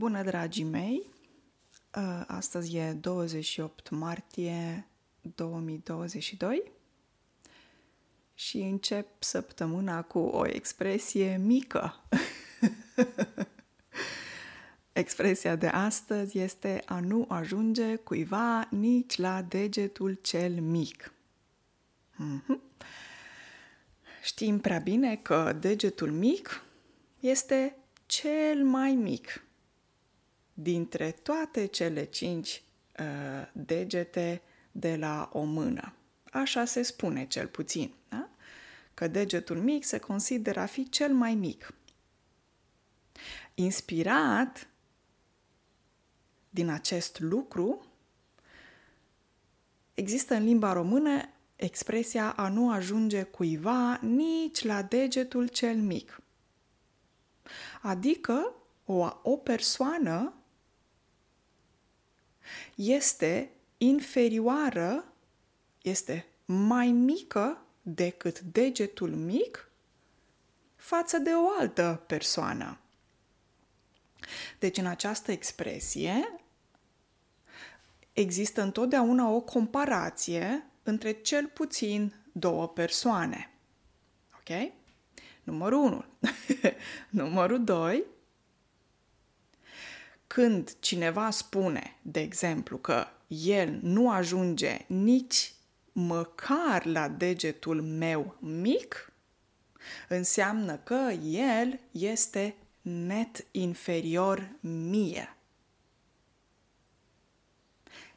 Bună, dragii mei! Uh, astăzi e 28 martie 2022 și încep săptămâna cu o expresie mică. Expresia de astăzi este a nu ajunge cuiva nici la degetul cel mic. Mm-hmm. Știm prea bine că degetul mic este cel mai mic dintre toate cele cinci uh, degete de la o mână. Așa se spune cel puțin, da? că degetul mic se consideră a fi cel mai mic. Inspirat din acest lucru, există în limba română expresia a nu ajunge cuiva nici la degetul cel mic. Adică o, o persoană este inferioară, este mai mică decât degetul mic față de o altă persoană. Deci, în această expresie există întotdeauna o comparație între cel puțin două persoane. Ok? Numărul 1. Numărul 2. Când cineva spune, de exemplu, că el nu ajunge nici măcar la degetul meu mic, înseamnă că el este net inferior mie.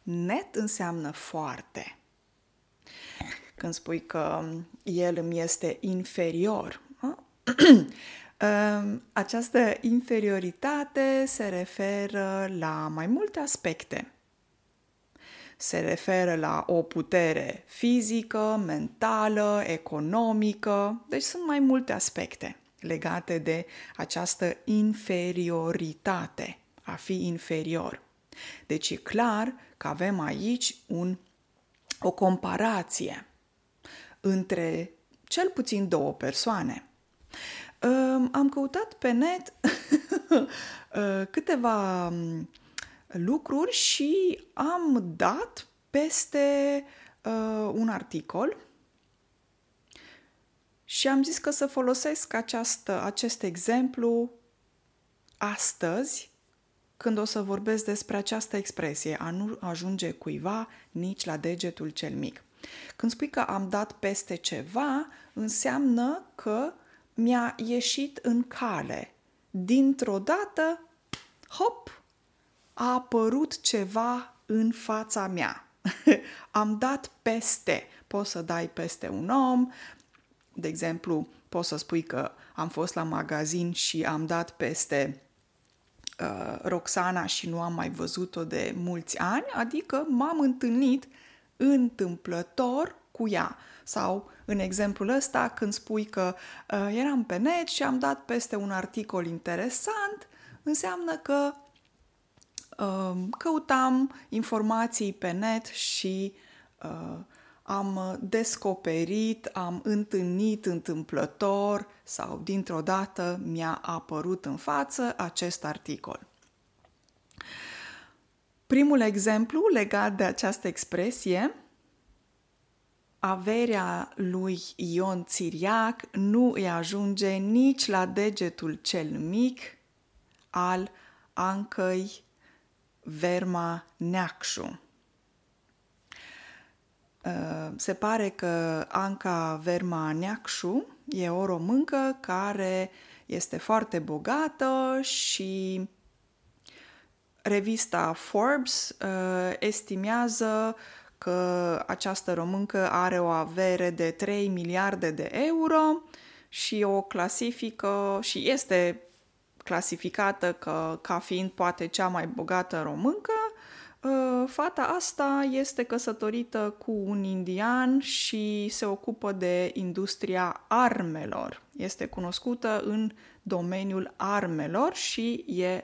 Net înseamnă foarte. Când spui că el îmi este inferior, această inferioritate se referă la mai multe aspecte. Se referă la o putere fizică, mentală, economică, deci sunt mai multe aspecte legate de această inferioritate, a fi inferior. Deci e clar că avem aici un, o comparație între cel puțin două persoane. Am căutat pe net uh, câteva um, lucruri și am dat peste uh, un articol și am zis că să folosesc această, acest exemplu astăzi când o să vorbesc despre această expresie, a nu ajunge cuiva nici la degetul cel mic. Când spui că am dat peste ceva, înseamnă că mi-a ieșit în cale. Dintr-o dată, hop, a apărut ceva în fața mea. am dat peste. Poți să dai peste un om, de exemplu, poți să spui că am fost la magazin și am dat peste uh, Roxana și nu am mai văzut-o de mulți ani, adică m-am întâlnit întâmplător cu ea. Sau în exemplul ăsta, când spui că uh, eram pe net și am dat peste un articol interesant, înseamnă că uh, căutam informații pe net și uh, am descoperit, am întâlnit întâmplător sau dintr-o dată mi-a apărut în față acest articol. Primul exemplu legat de această expresie averea lui Ion Țiriac nu îi ajunge nici la degetul cel mic al Ancăi Verma Neacșu. Uh, se pare că Anca Verma Neacșu e o româncă care este foarte bogată și revista Forbes uh, estimează că această româncă are o avere de 3 miliarde de euro și o clasifică și este clasificată că, ca fiind poate cea mai bogată româncă. Uh, fata asta este căsătorită cu un indian și se ocupă de industria armelor. Este cunoscută în domeniul armelor și, e,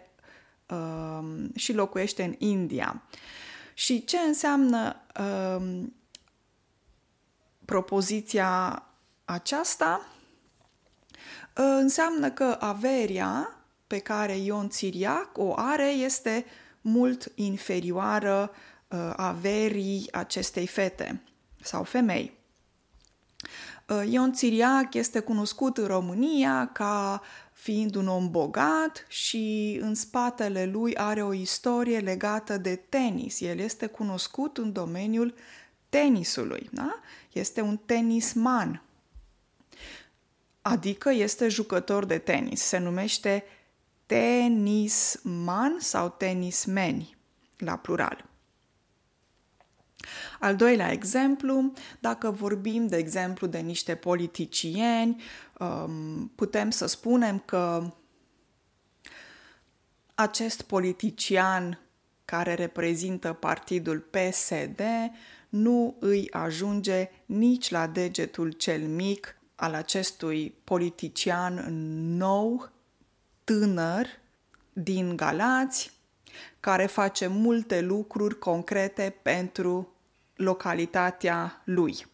uh, și locuiește în India. Uh, și ce înseamnă um, propoziția aceasta? Uh, înseamnă că averia pe care Ion Țiriac o are este mult inferioară uh, averii acestei fete sau femei. Uh, Ion Țiriac este cunoscut în România ca fiind un om bogat și în spatele lui are o istorie legată de tenis. El este cunoscut în domeniul tenisului, da? Este un tenisman. Adică este jucător de tenis. Se numește tenisman sau tenismeni la plural. Al doilea exemplu, dacă vorbim, de exemplu, de niște politicieni, um, putem să spunem că acest politician care reprezintă partidul PSD nu îi ajunge nici la degetul cel mic al acestui politician nou, tânăr, din Galați, care face multe lucruri concrete pentru localitatea lui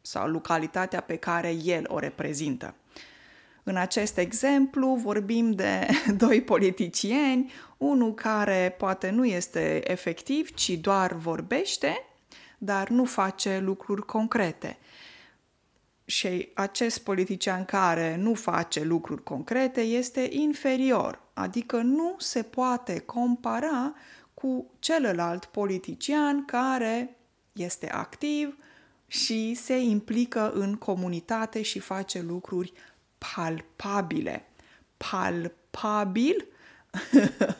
sau localitatea pe care el o reprezintă. În acest exemplu vorbim de doi politicieni, unul care poate nu este efectiv, ci doar vorbește, dar nu face lucruri concrete. Și acest politician care nu face lucruri concrete este inferior, adică nu se poate compara cu celălalt politician care este activ și se implică în comunitate și face lucruri palpabile. Palpabil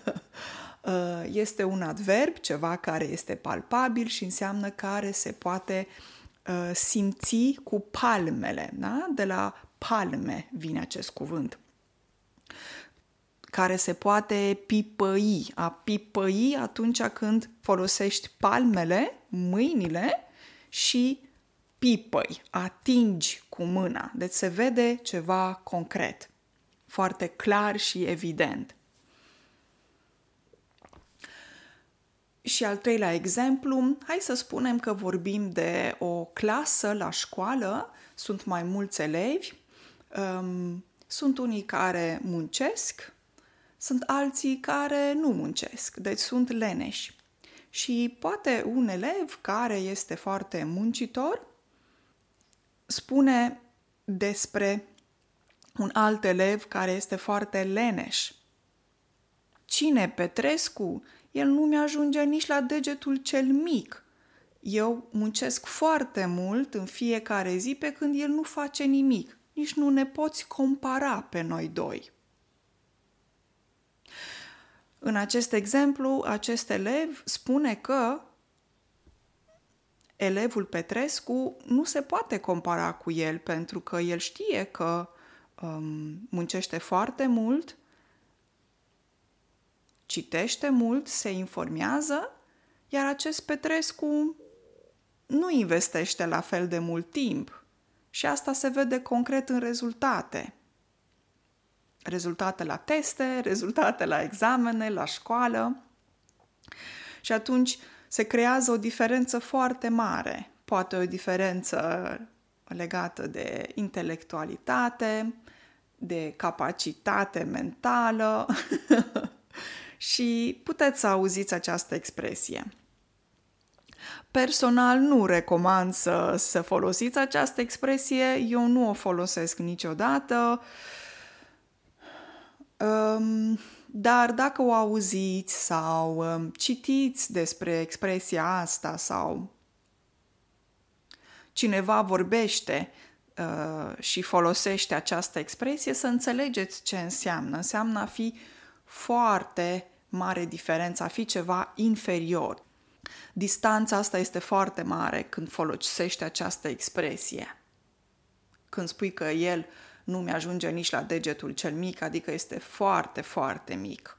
este un adverb, ceva care este palpabil și înseamnă care se poate uh, simți cu palmele. Da? De la palme vine acest cuvânt care se poate pipăi. A pipăi atunci când folosești palmele, mâinile și pipăi, atingi cu mâna. Deci se vede ceva concret, foarte clar și evident. Și al treilea exemplu, hai să spunem că vorbim de o clasă la școală, sunt mai mulți elevi, um, sunt unii care muncesc, sunt alții care nu muncesc, deci sunt leneși. Și poate un elev care este foarte muncitor spune despre un alt elev care este foarte leneș. Cine Petrescu? El nu mi-ajunge nici la degetul cel mic. Eu muncesc foarte mult în fiecare zi pe când el nu face nimic. Nici nu ne poți compara pe noi doi. În acest exemplu, acest elev spune că elevul Petrescu nu se poate compara cu el pentru că el știe că um, muncește foarte mult, citește mult, se informează, iar acest Petrescu nu investește la fel de mult timp. Și asta se vede concret în rezultate rezultate la teste, rezultate la examene, la școală. Și atunci se creează o diferență foarte mare. Poate o diferență legată de intelectualitate, de capacitate mentală și puteți să auziți această expresie. Personal nu recomand să, să folosiți această expresie, eu nu o folosesc niciodată. Uh, Um, dar dacă o auziți sau um, citiți despre expresia asta sau cineva vorbește uh, și folosește această expresie, să înțelegeți ce înseamnă. Înseamnă a fi foarte mare diferență, a fi ceva inferior. Distanța asta este foarte mare când folosește această expresie. Când spui că el uh, nu mi-ajunge nici la degetul cel mic, adică este foarte, foarte mic.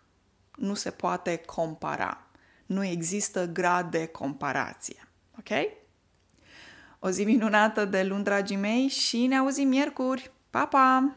Nu se poate compara. Nu există grad de comparație. Ok? O zi minunată de luni, dragii mei, și ne auzim miercuri. Pa, pa!